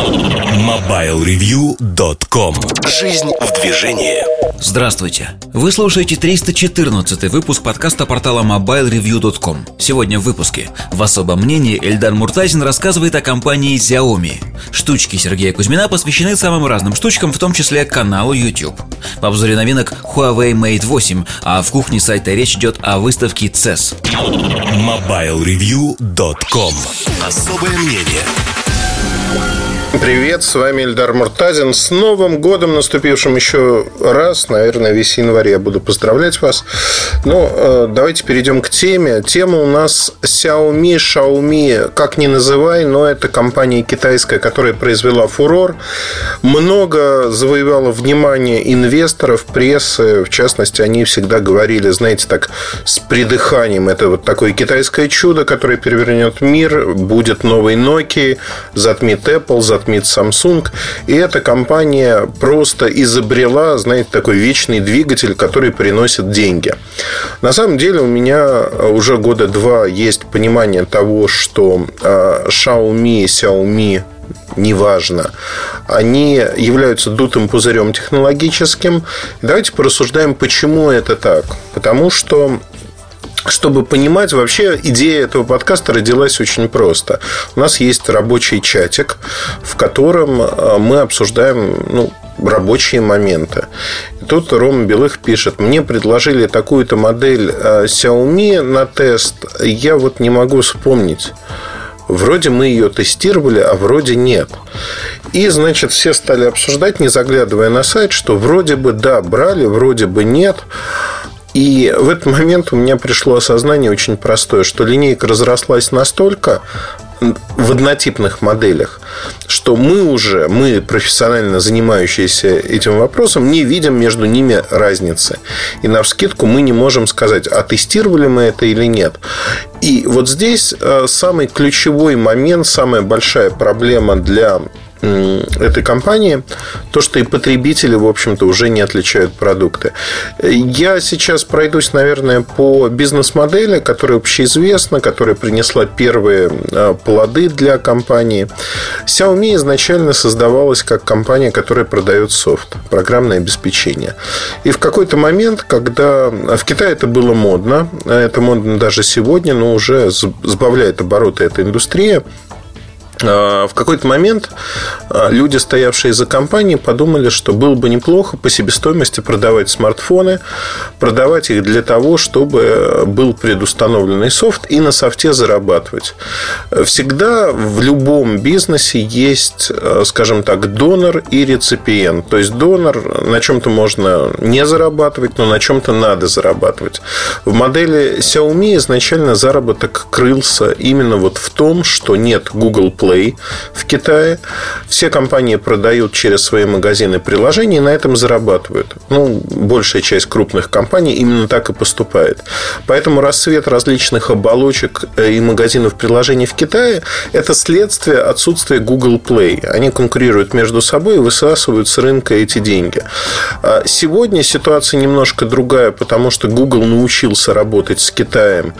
MobileReview.com Жизнь в движении. Здравствуйте! Вы слушаете 314 выпуск подкаста портала MobileReview.com Сегодня в выпуске. В особом мнении Эльдар Муртазин рассказывает о компании Xiaomi. Штучки Сергея Кузьмина посвящены самым разным штучкам, в том числе каналу YouTube. В обзоре новинок Huawei Mate 8 А в кухне сайта речь идет о выставке CES MobileReview.com Особое мнение Привет, с вами Эльдар Муртазин. С Новым годом, наступившим еще раз. Наверное, весь январь я буду поздравлять вас. Ну, э, давайте перейдем к теме. Тема у нас Xiaomi, Xiaomi, как ни называй, но это компания китайская, которая произвела фурор. Много завоевала внимание инвесторов, прессы. В частности, они всегда говорили, знаете, так, с придыханием. Это вот такое китайское чудо, которое перевернет мир. Будет новый Nokia, затмит Apple, затмит отмет Samsung. И эта компания просто изобрела, знаете, такой вечный двигатель, который приносит деньги. На самом деле у меня уже года два есть понимание того, что а, Xiaomi, Xiaomi неважно, они являются дутым пузырем технологическим. Давайте порассуждаем, почему это так. Потому что чтобы понимать, вообще идея этого подкаста родилась очень просто. У нас есть рабочий чатик, в котором э, мы обсуждаем ну, рабочие моменты. И тут Рома Белых пишет, мне предложили такую-то модель э, Xiaomi на тест, я вот не могу вспомнить. Вроде мы ее тестировали, а вроде нет. И, значит, все стали обсуждать, не заглядывая на сайт, что вроде бы да, брали, вроде бы нет. И в этот момент у меня пришло осознание очень простое, что линейка разрослась настолько в однотипных моделях, что мы уже, мы профессионально занимающиеся этим вопросом, не видим между ними разницы. И на вскидку мы не можем сказать, а тестировали мы это или нет. И вот здесь э, самый ключевой момент, самая большая проблема для этой компании, то, что и потребители, в общем-то, уже не отличают продукты. Я сейчас пройдусь, наверное, по бизнес-модели, которая общеизвестна, которая принесла первые а, плоды для компании. Xiaomi изначально создавалась как компания, которая продает софт, программное обеспечение. И в какой-то момент, когда в Китае это было модно, а это модно даже сегодня, но уже сбавляет обороты эта индустрия, а, в какой-то момент а, люди, стоявшие за компанией, подумали, что было бы неплохо по себестоимости продавать смартфоны, продавать их для того, чтобы был предустановленный софт и на софте зарабатывать. Всегда в любом бизнесе есть, а, скажем так, донор и реципиент. То есть донор на чем-то можно не зарабатывать, но на чем-то надо зарабатывать. В модели Xiaomi изначально заработок крылся именно вот в том, что нет Google Play Play в Китае. Все компании продают через свои магазины приложения и на этом зарабатывают. Ну, большая часть крупных компаний именно так и поступает. Поэтому рассвет различных оболочек э, и магазинов приложений в Китае – это следствие отсутствия Google Play. Они конкурируют между собой и высасывают с рынка эти деньги. А сегодня ситуация немножко другая, потому что Google научился работать с Китаем,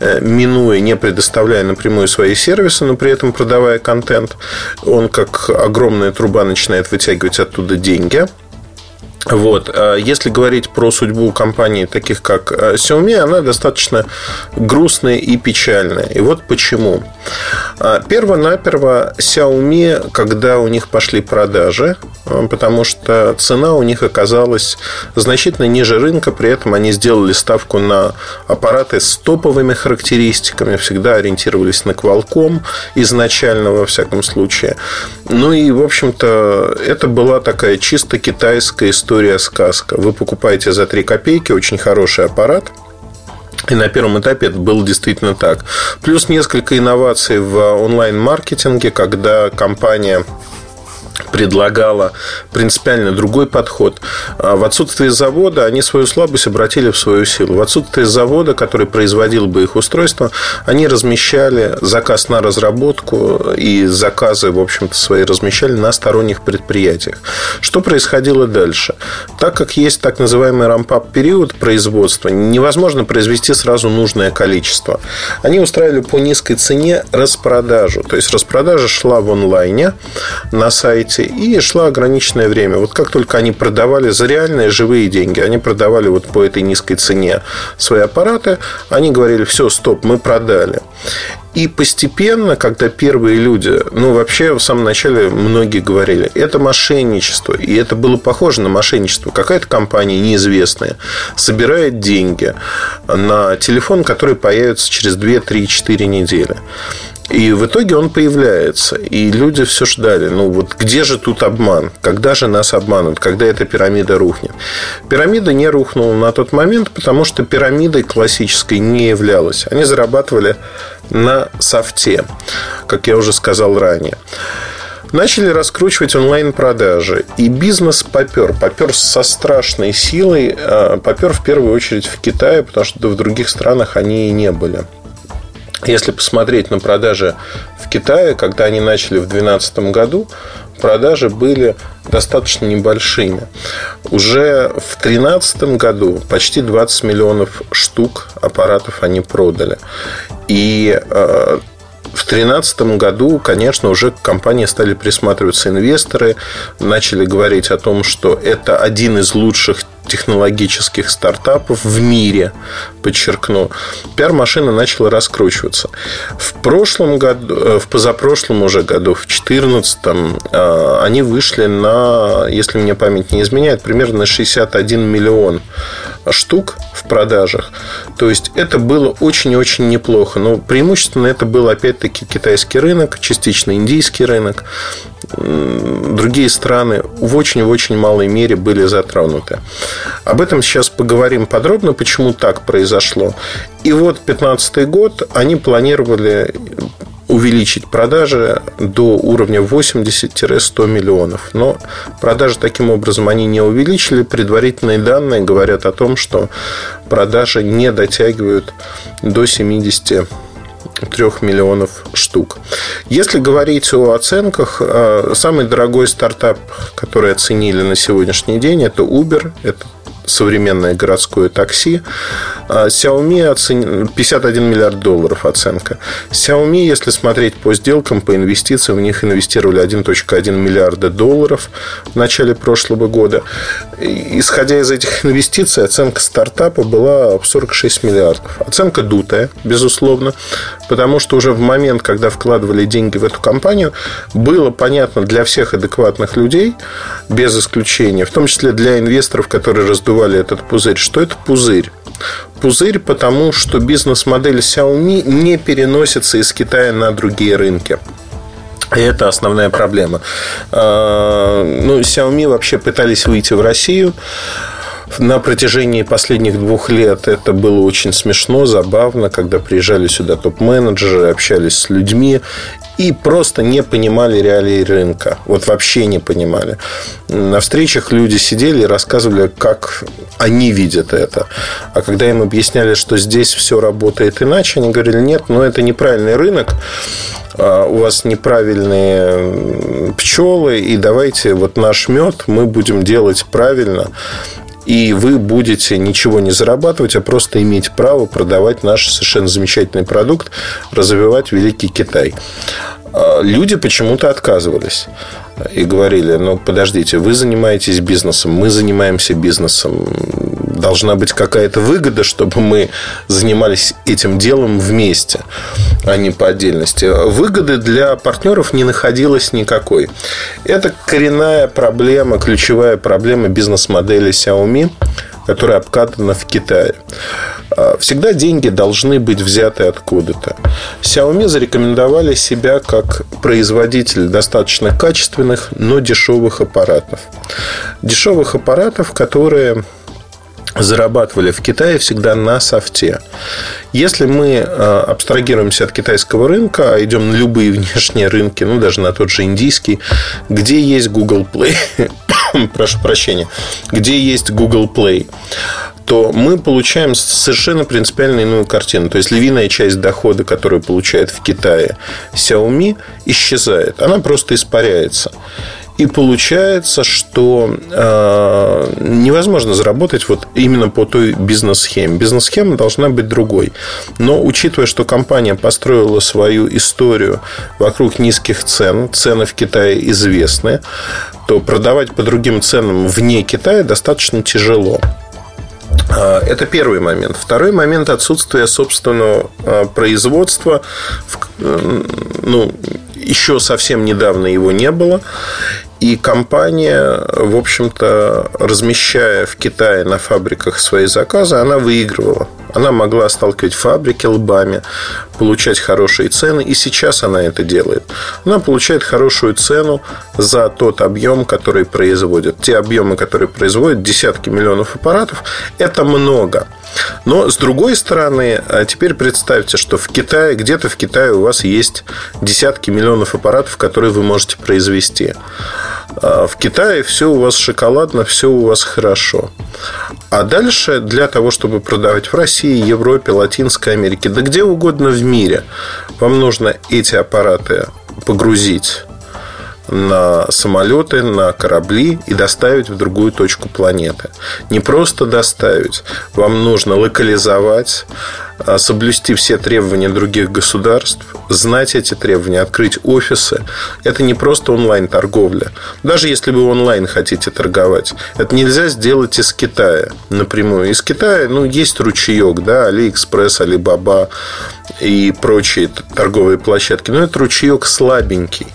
э, минуя, не предоставляя напрямую свои сервисы, но при этом продавая контент, он как огромная труба начинает вытягивать оттуда деньги. Вот. А если говорить про судьбу компаний, таких как э, Xiaomi, она достаточно грустная и печальная. И вот почему. А, перво-наперво Xiaomi, когда у них пошли продажи, э, потому что цена у них оказалась значительно ниже рынка, при этом они сделали ставку на аппараты с топовыми характеристиками, всегда ориентировались на Qualcomm изначально, во всяком случае. Ну и, в общем-то, это была такая чисто китайская история сказка. Вы покупаете за 3 копейки очень хороший аппарат – и на первом этапе это было действительно так. Плюс несколько инноваций в онлайн-маркетинге, когда компания предлагала принципиально другой подход. А в отсутствие завода они свою слабость обратили в свою силу. В отсутствие завода, который производил бы их устройство, они размещали заказ на разработку и заказы, в общем-то, свои размещали на сторонних предприятиях. Что происходило дальше? Так как есть так называемый рампап период производства, невозможно произвести сразу нужное количество. Они устраивали по низкой цене распродажу. То есть распродажа шла в онлайне на сайте и шла ограниченное время. Вот как только они продавали за реальные живые деньги, они продавали вот по этой низкой цене свои аппараты, они говорили, все, стоп, мы продали. И постепенно, когда первые люди, ну, вообще в самом начале многие говорили, это мошенничество. И это было похоже на мошенничество. Какая-то компания неизвестная собирает деньги на телефон, который появится через 2, 3, 4 недели. И в итоге он появляется. И люди все ждали. Ну, вот где же тут обман? Когда же нас обманут? Когда эта пирамида рухнет? Пирамида не рухнула на тот момент, потому что пирамидой классической не являлась. Они зарабатывали на софте, как я уже сказал ранее. Начали раскручивать онлайн-продажи. И бизнес попер. Попер со страшной силой. А, попер в первую очередь в Китае, потому что в других странах они и не были. Если посмотреть на продажи в Китае, когда они начали в 2012 году, продажи были достаточно небольшими. Уже в 2013 году почти 20 миллионов штук аппаратов они продали. И э, в 2013 году, конечно, уже к компании стали присматриваться инвесторы, начали говорить о том, что это один из лучших технологических стартапов в мире, подчеркну, пиар-машина начала раскручиваться. В прошлом году, э, в позапрошлом уже году, в 2014, э, они вышли на, если мне память не изменяет, примерно 61 миллион штук в продажах. То есть это было очень-очень неплохо. Но преимущественно это был опять-таки китайский рынок, частично индийский рынок. Другие страны в очень-очень малой мере были затронуты. Об этом сейчас поговорим подробно, почему так произошло. И вот 2015 год они планировали увеличить продажи до уровня 80-100 миллионов. Но продажи таким образом они не увеличили. Предварительные данные говорят о том, что продажи не дотягивают до 70 3 миллионов штук. Если говорить о оценках, э, самый дорогой стартап, который оценили на сегодняшний день, это Uber. Это современное городское такси. А Xiaomi оцен... 51 миллиард долларов оценка. Xiaomi, если смотреть по сделкам, по инвестициям, в них инвестировали 1.1 миллиарда долларов в начале прошлого года. Исходя из этих инвестиций, оценка стартапа была в 46 миллиардов. Оценка дутая, безусловно, потому что уже в момент, когда вкладывали деньги в эту компанию, было понятно для всех адекватных людей, без исключения, в том числе для инвесторов, которые раздували этот пузырь, что это пузырь. Пузырь, потому что бизнес-модель Xiaomi не переносится из Китая на другие рынки. И это основная проблема. А, ну, Xiaomi вообще пытались выйти в Россию на протяжении последних двух лет это было очень смешно, забавно, когда приезжали сюда топ-менеджеры, общались с людьми и просто не понимали реалии рынка. Вот вообще не понимали. На встречах люди сидели и рассказывали, как они видят это. А когда им объясняли, что здесь все работает иначе, они говорили, нет, но это неправильный рынок, а у вас неправильные пчелы, и давайте вот наш мед мы будем делать правильно и вы будете ничего не зарабатывать, а просто иметь право продавать наш совершенно замечательный продукт, развивать великий Китай. А люди почему-то отказывались и говорили, ну, подождите, вы занимаетесь бизнесом, мы занимаемся бизнесом, должна быть какая-то выгода, чтобы мы занимались этим делом вместе, а не по отдельности. Выгоды для партнеров не находилось никакой. Это коренная проблема, ключевая проблема бизнес-модели Xiaomi, которая обкатана в Китае. А, всегда деньги должны быть взяты откуда-то. Xiaomi зарекомендовали себя как производитель достаточно качественных, но дешевых аппаратов. Дешевых аппаратов, которые зарабатывали в Китае всегда на софте. Если мы э, абстрагируемся от китайского рынка, а идем на любые внешние рынки, ну даже на тот же индийский, где есть Google Play, прошу прощения, где есть Google Play, то мы получаем совершенно принципиально иную картину. То есть львиная часть дохода, которую получает в Китае Xiaomi, исчезает. Она просто испаряется. И получается, что э, невозможно заработать вот именно по той бизнес-схеме. Бизнес-схема должна быть другой. Но учитывая, что компания построила свою историю вокруг низких цен, цены в Китае известны, то продавать по другим ценам вне Китая достаточно тяжело. А, это первый момент. Второй момент – отсутствие собственного а, производства. Ну, еще совсем недавно его не было. И компания, в общем-то, размещая в Китае на фабриках свои заказы, она выигрывала. Она могла сталкивать фабрики лбами, получать хорошие цены, и сейчас она это делает. Она получает хорошую цену за тот объем, который производит. Те объемы, которые производят, десятки миллионов аппаратов, это много. Но, с другой стороны, а теперь представьте, что в Китае, где-то в Китае у вас есть десятки миллионов аппаратов, которые вы можете произвести. А в Китае все у вас шоколадно, все у вас хорошо. А дальше для того, чтобы продавать в России, Европе, Латинской Америке, да где угодно в мире, вам нужно эти аппараты погрузить на самолеты, на корабли и доставить в другую точку планеты. Не просто доставить, вам нужно локализовать, соблюсти все требования других государств, знать эти требования, открыть офисы. Это не просто онлайн-торговля. Даже если вы онлайн хотите торговать, это нельзя сделать из Китая напрямую. Из Китая, ну, есть ручеек, да, Алиэкспресс, Алибаба и прочие торговые площадки. Но это ручеек слабенький.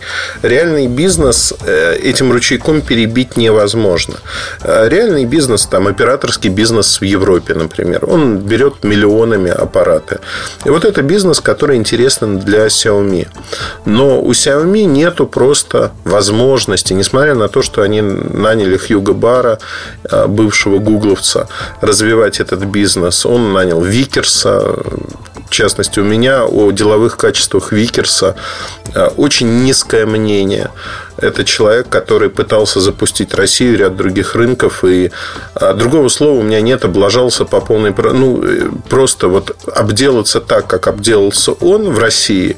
Реальный бизнес э, этим ручейком перебить невозможно. Э, реальный бизнес, там, операторский бизнес в Европе, например, он берет миллионами аппараты. И вот это бизнес, который интересен для Xiaomi. Но у Xiaomi нету просто возможности, несмотря на то, что они наняли Хьюга Бара, э, бывшего гугловца, развивать этот бизнес. Он нанял Викерса, в частности, у меня о деловых качествах Викерса э, очень низкое мнение. Это человек, который пытался запустить Россию, ряд других рынков, и э, другого слова у меня нет, облажался по полной... Ну, э, просто вот обделаться так, как обделался он в России,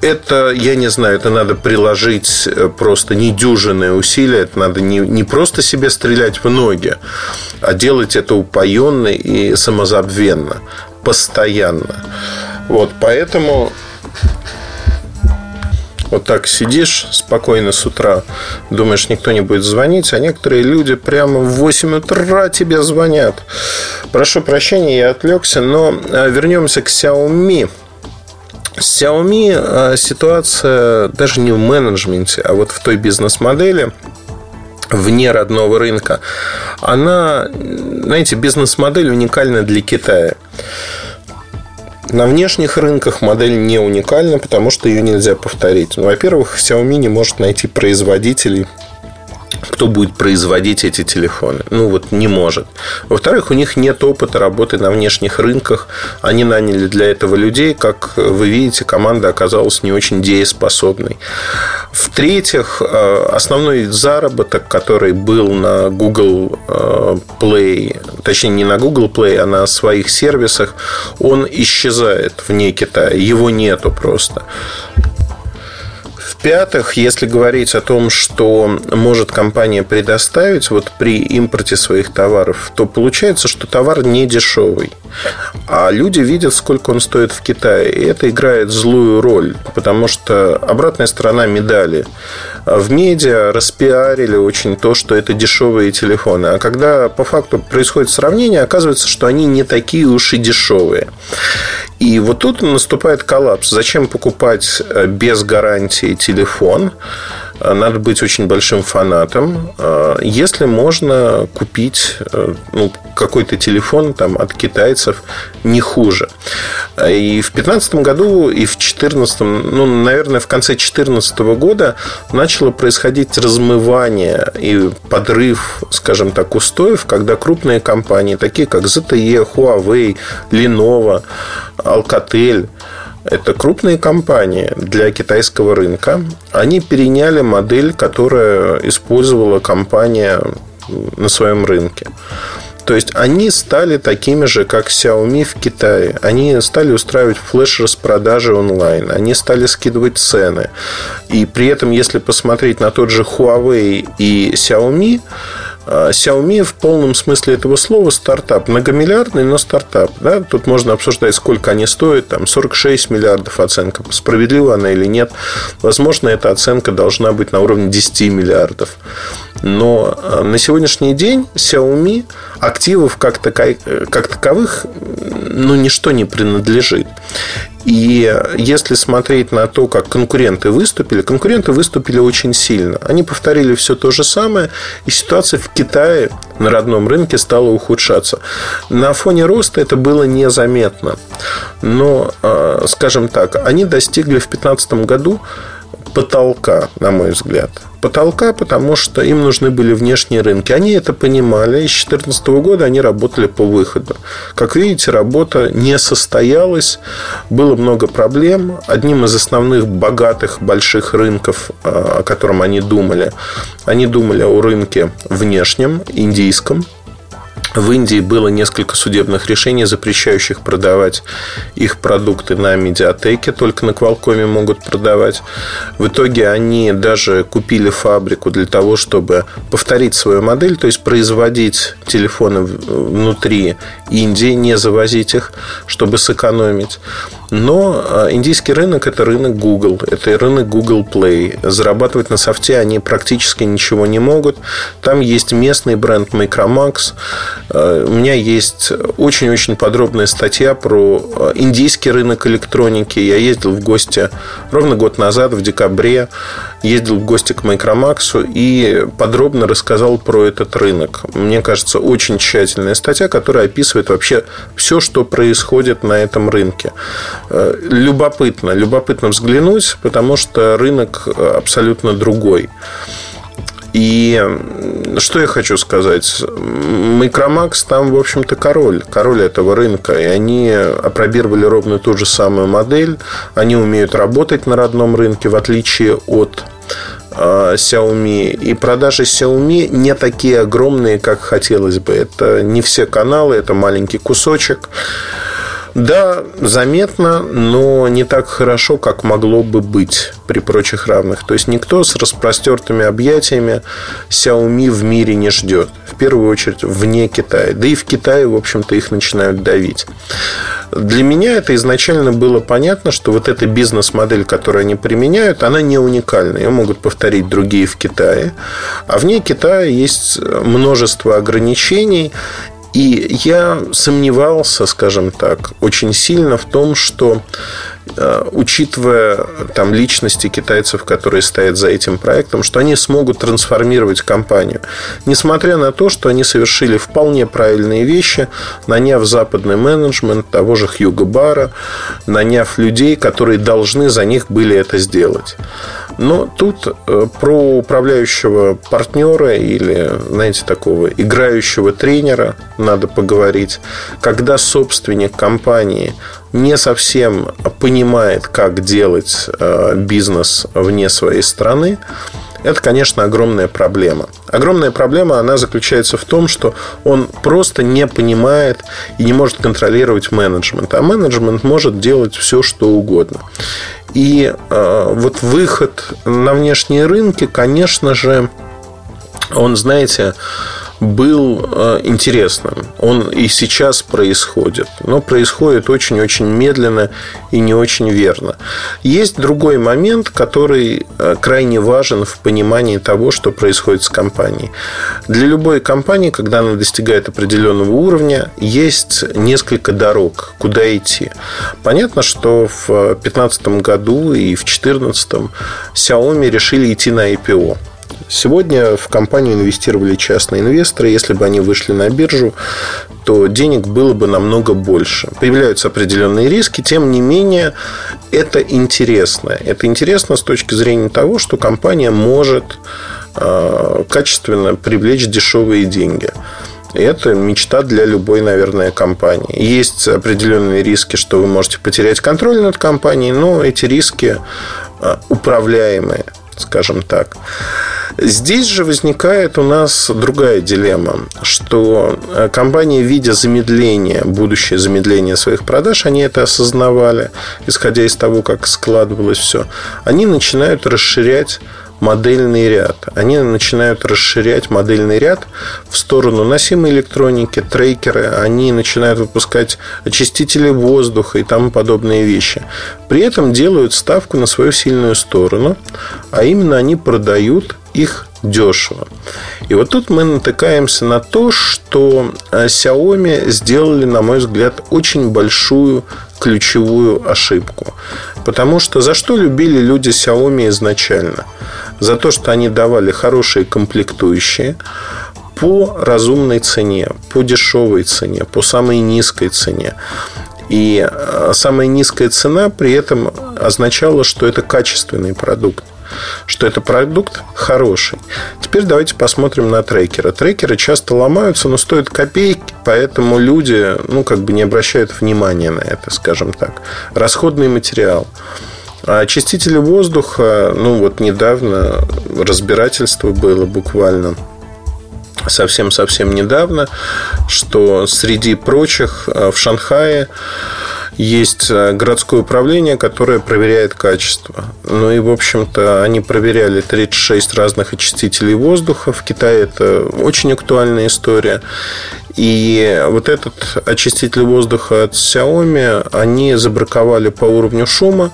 это, я не знаю, это надо приложить просто недюжинные усилия. Это надо не, не просто себе стрелять в ноги, а делать это упоенно и самозабвенно постоянно. Вот, поэтому вот так сидишь спокойно с утра, думаешь, никто не будет звонить, а некоторые люди прямо в 8 утра тебе звонят. Прошу прощения, я отвлекся, но э, вернемся к Xiaomi. С Xiaomi э, ситуация даже не в менеджменте, а вот в той бизнес-модели, вне родного рынка, она, знаете, бизнес-модель уникальна для Китая. На внешних рынках модель не уникальна, потому что ее нельзя повторить. Ну, во-первых, Xiaomi не может найти производителей кто будет производить эти телефоны. Ну, вот не может. Во-вторых, у них нет опыта работы на внешних рынках. Они наняли для этого людей. Как вы видите, команда оказалась не очень дееспособной. В-третьих, э, основной заработок, который был на Google э, Play, точнее, не на Google Play, а на своих сервисах, он исчезает вне Китая. Его нету просто. В-пятых, если говорить о том, что может компания предоставить вот при импорте своих товаров, то получается, что товар не дешевый. А люди видят, сколько он стоит в Китае. И это играет злую роль, потому что обратная сторона медали. В медиа распиарили очень то, что это дешевые телефоны. А когда по факту происходит сравнение, оказывается, что они не такие уж и дешевые. И вот тут наступает коллапс. Зачем покупать э, без гарантии телефон, надо быть очень большим фанатом. Если можно купить ну, какой-то телефон там, от китайцев не хуже. И в 2015 году, и в 2014, ну, наверное, в конце 2014 года начало происходить размывание и подрыв, скажем так, устоев, когда крупные компании, такие как ZTE, Huawei, Lenovo, Alcatel, это крупные компании для китайского рынка. Они переняли модель, которая использовала компания на своем рынке. То есть они стали такими же, как Xiaomi в Китае. Они стали устраивать флеш-распродажи онлайн. Они стали скидывать цены. И при этом, если посмотреть на тот же Huawei и Xiaomi, Xiaomi в полном смысле этого слова стартап. Многомиллиардный, но стартап. Да? Тут можно обсуждать, сколько они стоят. Там 46 миллиардов оценка. Справедлива она или нет. Возможно, эта оценка должна быть на уровне 10 миллиардов. Но а, на сегодняшний день Xiaomi активов как, тако, как таковых ну, ничто не принадлежит. И если смотреть на то, как конкуренты выступили, конкуренты выступили очень сильно. Они повторили все то же самое, и ситуация в Китае на родном рынке стала ухудшаться. На фоне роста это было незаметно. Но, а, скажем так, они достигли в 2015 году потолка, на мой взгляд. Потолка, потому что им нужны были внешние рынки. Они это понимали, и с 2014 года они работали по выходу. Как видите, работа не состоялась, было много проблем. Одним из основных богатых больших рынков, а, о котором они думали, они думали о рынке внешнем, индийском, в Индии было несколько судебных решений, запрещающих продавать их продукты на медиатеке, только на Qualcomm могут продавать. В итоге они даже купили фабрику для того, чтобы повторить свою модель, то есть производить телефоны внутри Индии, не завозить их, чтобы сэкономить. Но а, индийский рынок – это рынок Google, это рынок Google Play. Зарабатывать на софте они практически ничего не могут. Там есть местный бренд Micromax. А, у меня есть очень-очень подробная статья про а, индийский рынок электроники. Я ездил в гости ровно год назад, в декабре, ездил в гости к Micromax и подробно рассказал про этот рынок. Мне кажется, очень тщательная статья, которая описывает вообще все, что происходит на этом рынке. Э, любопытно, любопытно взглянуть, потому что рынок абсолютно другой. И что я хочу сказать? Micromax там, в общем-то, король. Король этого рынка. И они опробировали ровно ту же самую модель. Они умеют работать на родном рынке, в отличие от э, Xiaomi. И продажи Xiaomi не такие огромные, как хотелось бы. Это не все каналы, это маленький кусочек. Да, заметно, но не так хорошо, как могло бы быть при прочих равных. То есть никто с распростертыми объятиями Xiaomi в мире не ждет. В первую очередь вне Китая. Да и в Китае, в общем-то, их начинают давить. Для меня это изначально было понятно, что вот эта бизнес-модель, которую они применяют, она не уникальна. Ее могут повторить другие в Китае. А вне Китая есть множество ограничений. И я сомневался, скажем так, очень сильно в том, что учитывая там личности китайцев, которые стоят за этим проектом, что они смогут трансформировать компанию. Несмотря на то, что они совершили вполне правильные вещи, наняв западный менеджмент того же Хьюго Бара, наняв людей, которые должны за них были это сделать. Но тут э, про управляющего партнера или, знаете, такого играющего тренера надо поговорить. Когда собственник компании не совсем понимает, как делать э, бизнес вне своей страны, это, конечно, огромная проблема. Огромная проблема, она заключается в том, что он просто не понимает и не может контролировать менеджмент. А менеджмент может делать все, что угодно. И э, вот выход на внешние рынки, конечно же, он, знаете, был э, интересным. Он и сейчас происходит, но происходит очень-очень медленно и не очень верно. Есть другой момент, который э, крайне важен в понимании того, что происходит с компанией. Для любой компании, когда она достигает определенного уровня, есть несколько дорог, куда идти. Понятно, что в 2015 году и в 2014 Xiaomi решили идти на IPO. Сегодня в компанию инвестировали частные инвесторы. Если бы они вышли на биржу, то денег было бы намного больше. Появляются определенные риски, тем не менее, это интересно. Это интересно с точки зрения того, что компания может э, качественно привлечь дешевые деньги. Это мечта для любой, наверное, компании. Есть определенные риски, что вы можете потерять контроль над компанией, но эти риски э, управляемые, скажем так. Здесь же возникает у нас другая дилемма, что э, компании, видя замедление, будущее замедление своих продаж, они это осознавали, исходя из того, как складывалось все, они начинают расширять модельный ряд. Они начинают расширять модельный ряд в сторону носимой электроники, трекеры. Они начинают выпускать очистители воздуха и тому подобные вещи. При этом делают ставку на свою сильную сторону, а именно они продают их дешево. И вот тут мы натыкаемся на то, что э, Xiaomi сделали, на мой взгляд, очень большую ключевую ошибку. Потому что за что любили люди Xiaomi изначально? За то, что они давали хорошие комплектующие по разумной цене, по дешевой цене, по самой низкой цене. И э, самая низкая цена при этом означала, что это качественный продукт что это продукт хороший. Теперь давайте посмотрим на трекеры. Трекеры часто ломаются, но стоят копейки, поэтому люди ну, как бы не обращают внимания на это, скажем так. Расходный материал. А очистители воздуха, ну вот недавно разбирательство было буквально совсем-совсем недавно, что среди прочих э, в Шанхае есть э, городское управление, которое проверяет качество. Ну и, в общем-то, они проверяли 36 разных очистителей воздуха. В Китае это очень актуальная история. И вот этот очиститель воздуха от Xiaomi они забраковали по уровню шума.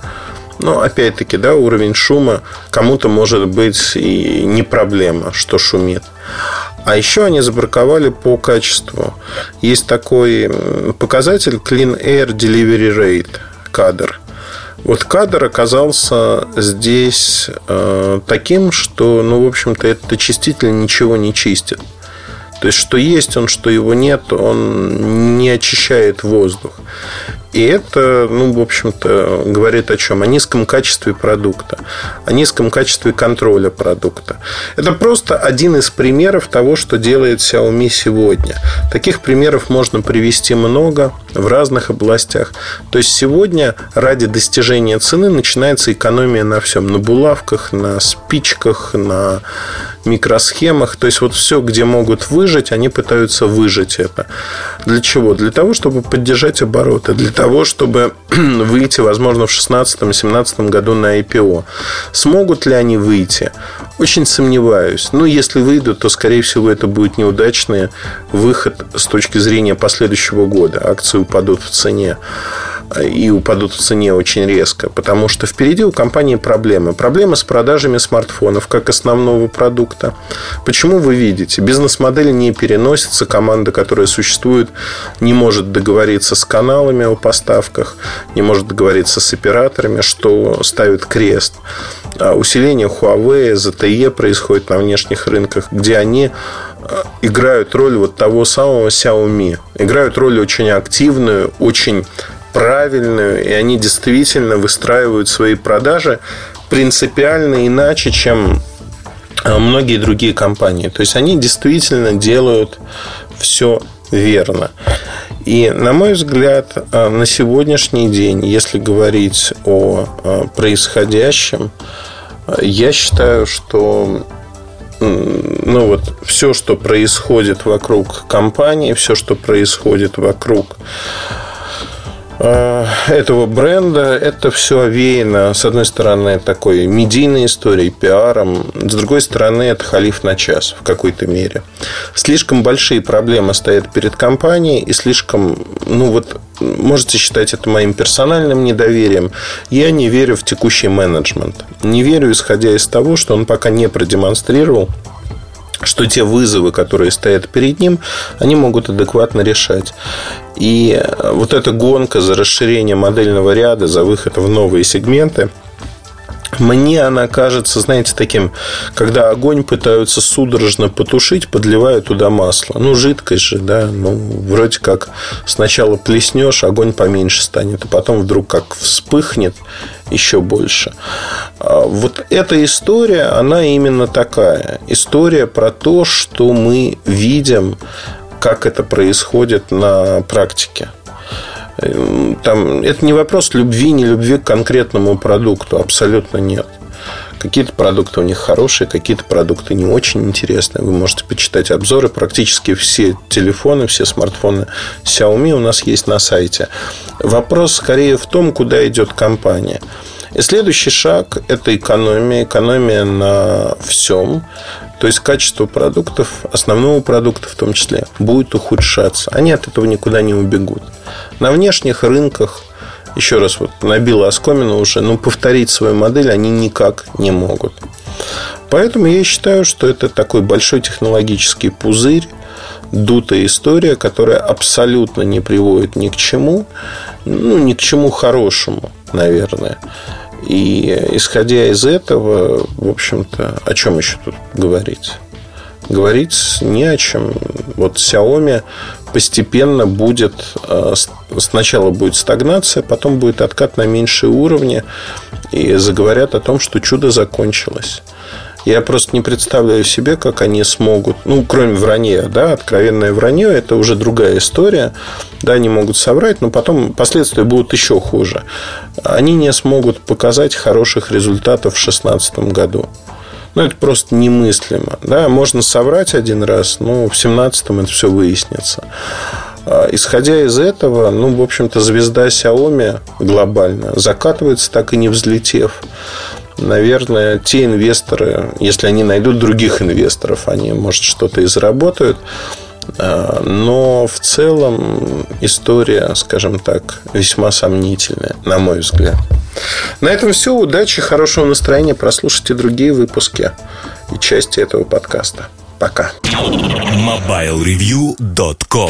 Но опять-таки, да, уровень шума кому-то может быть и не проблема, что шумит. А еще они забраковали по качеству. Есть такой показатель Clean Air Delivery Rate, кадр. Вот кадр оказался здесь э, таким, что, ну, в общем-то, этот очиститель ничего не чистит. То есть, что есть он, что его нет, он не очищает воздух. И это, ну, в общем-то, говорит о чем? О низком качестве продукта, о низком качестве контроля продукта. Это просто один из примеров того, что делает Xiaomi сегодня. Таких примеров можно привести много в разных областях. То есть сегодня ради достижения цены начинается экономия на всем. На булавках, на спичках, на микросхемах. То есть вот все, где могут выжить, они пытаются выжить это. Для чего? Для того, чтобы поддержать обороты. Для того, чтобы выйти, возможно, в 2016-2017 году на IPO. Смогут ли они выйти? Очень сомневаюсь. Но если выйдут, то, скорее всего, это будет неудачный выход с точки зрения последующего года. Акции упадут в цене и упадут в цене очень резко, потому что впереди у компании проблемы. Проблемы с продажами смартфонов как основного продукта. Почему вы видите? Бизнес-модель не переносится, команда, которая существует, не может договориться с каналами о поставках, не может договориться с операторами, что ставит крест. А усиление Huawei, ZTE происходит на внешних рынках, где они а, играют роль вот того самого Xiaomi. Играют роль очень активную, очень правильную, и они действительно выстраивают свои продажи принципиально иначе, чем а, многие другие компании. То есть они действительно делают все верно. И, на мой взгляд, а, на сегодняшний день, если говорить о а, происходящем, я считаю, что ну вот все, что происходит вокруг компании, все, что происходит вокруг этого бренда. Это все овеяно, с одной стороны, такой медийной историей, пиаром, с другой стороны, это халиф на час в какой-то мере. Слишком большие проблемы стоят перед компанией, и слишком, ну вот, можете считать это моим персональным недоверием. Я не верю в текущий менеджмент. Не верю, исходя из того, что он пока не продемонстрировал что те вызовы, которые стоят перед ним, они могут адекватно решать. И вот эта гонка за расширение модельного ряда, за выход в новые сегменты – мне она кажется, знаете, таким, когда огонь пытаются судорожно потушить, подливая туда масло. Ну, жидкость же, да. Ну, вроде как сначала плеснешь, огонь поменьше станет, а потом вдруг как вспыхнет еще больше. А вот эта история, она именно такая. История про то, что мы видим, как это происходит на практике. Там, это не вопрос любви, не любви к конкретному продукту. Абсолютно нет. Какие-то продукты у них хорошие, какие-то продукты не очень интересные. Вы можете почитать обзоры. Практически все телефоны, все смартфоны Xiaomi у нас есть на сайте. Вопрос скорее в том, куда идет компания. И следующий шаг – это экономия. Экономия на всем. То есть качество продуктов, основного продукта в том числе, будет ухудшаться. Они от этого никуда не убегут. На внешних рынках, еще раз вот набила оскомину уже, ну, повторить свою модель они никак не могут. Поэтому я считаю, что это такой большой технологический пузырь, дутая история, которая абсолютно не приводит ни к чему, ну, ни к чему хорошему, наверное. И исходя из этого, в общем-то, о чем еще тут говорить? Говорить не о чем. Вот Xiaomi постепенно будет э, сначала будет стагнация, потом будет откат на меньшие уровни, и заговорят о том, что чудо закончилось. Я просто не представляю себе, как они смогут, ну, кроме вранья, да, откровенное вранье, это уже другая история. Да, они могут соврать, но потом последствия будут еще хуже. Они не смогут показать хороших результатов в 2016 году. Ну, это просто немыслимо. Да, можно соврать один раз, но в 17-м это все выяснится. А, исходя из этого, ну, в общем-то, звезда Xiaomi глобально закатывается, так и не взлетев наверное, те инвесторы, если они найдут других инвесторов, они, может, что-то и заработают. А, но в целом история, скажем так, весьма сомнительная, на мой взгляд. На этом все. Удачи, хорошего настроения. Прослушайте другие выпуски и части этого подкаста. Пока. MobileReview.com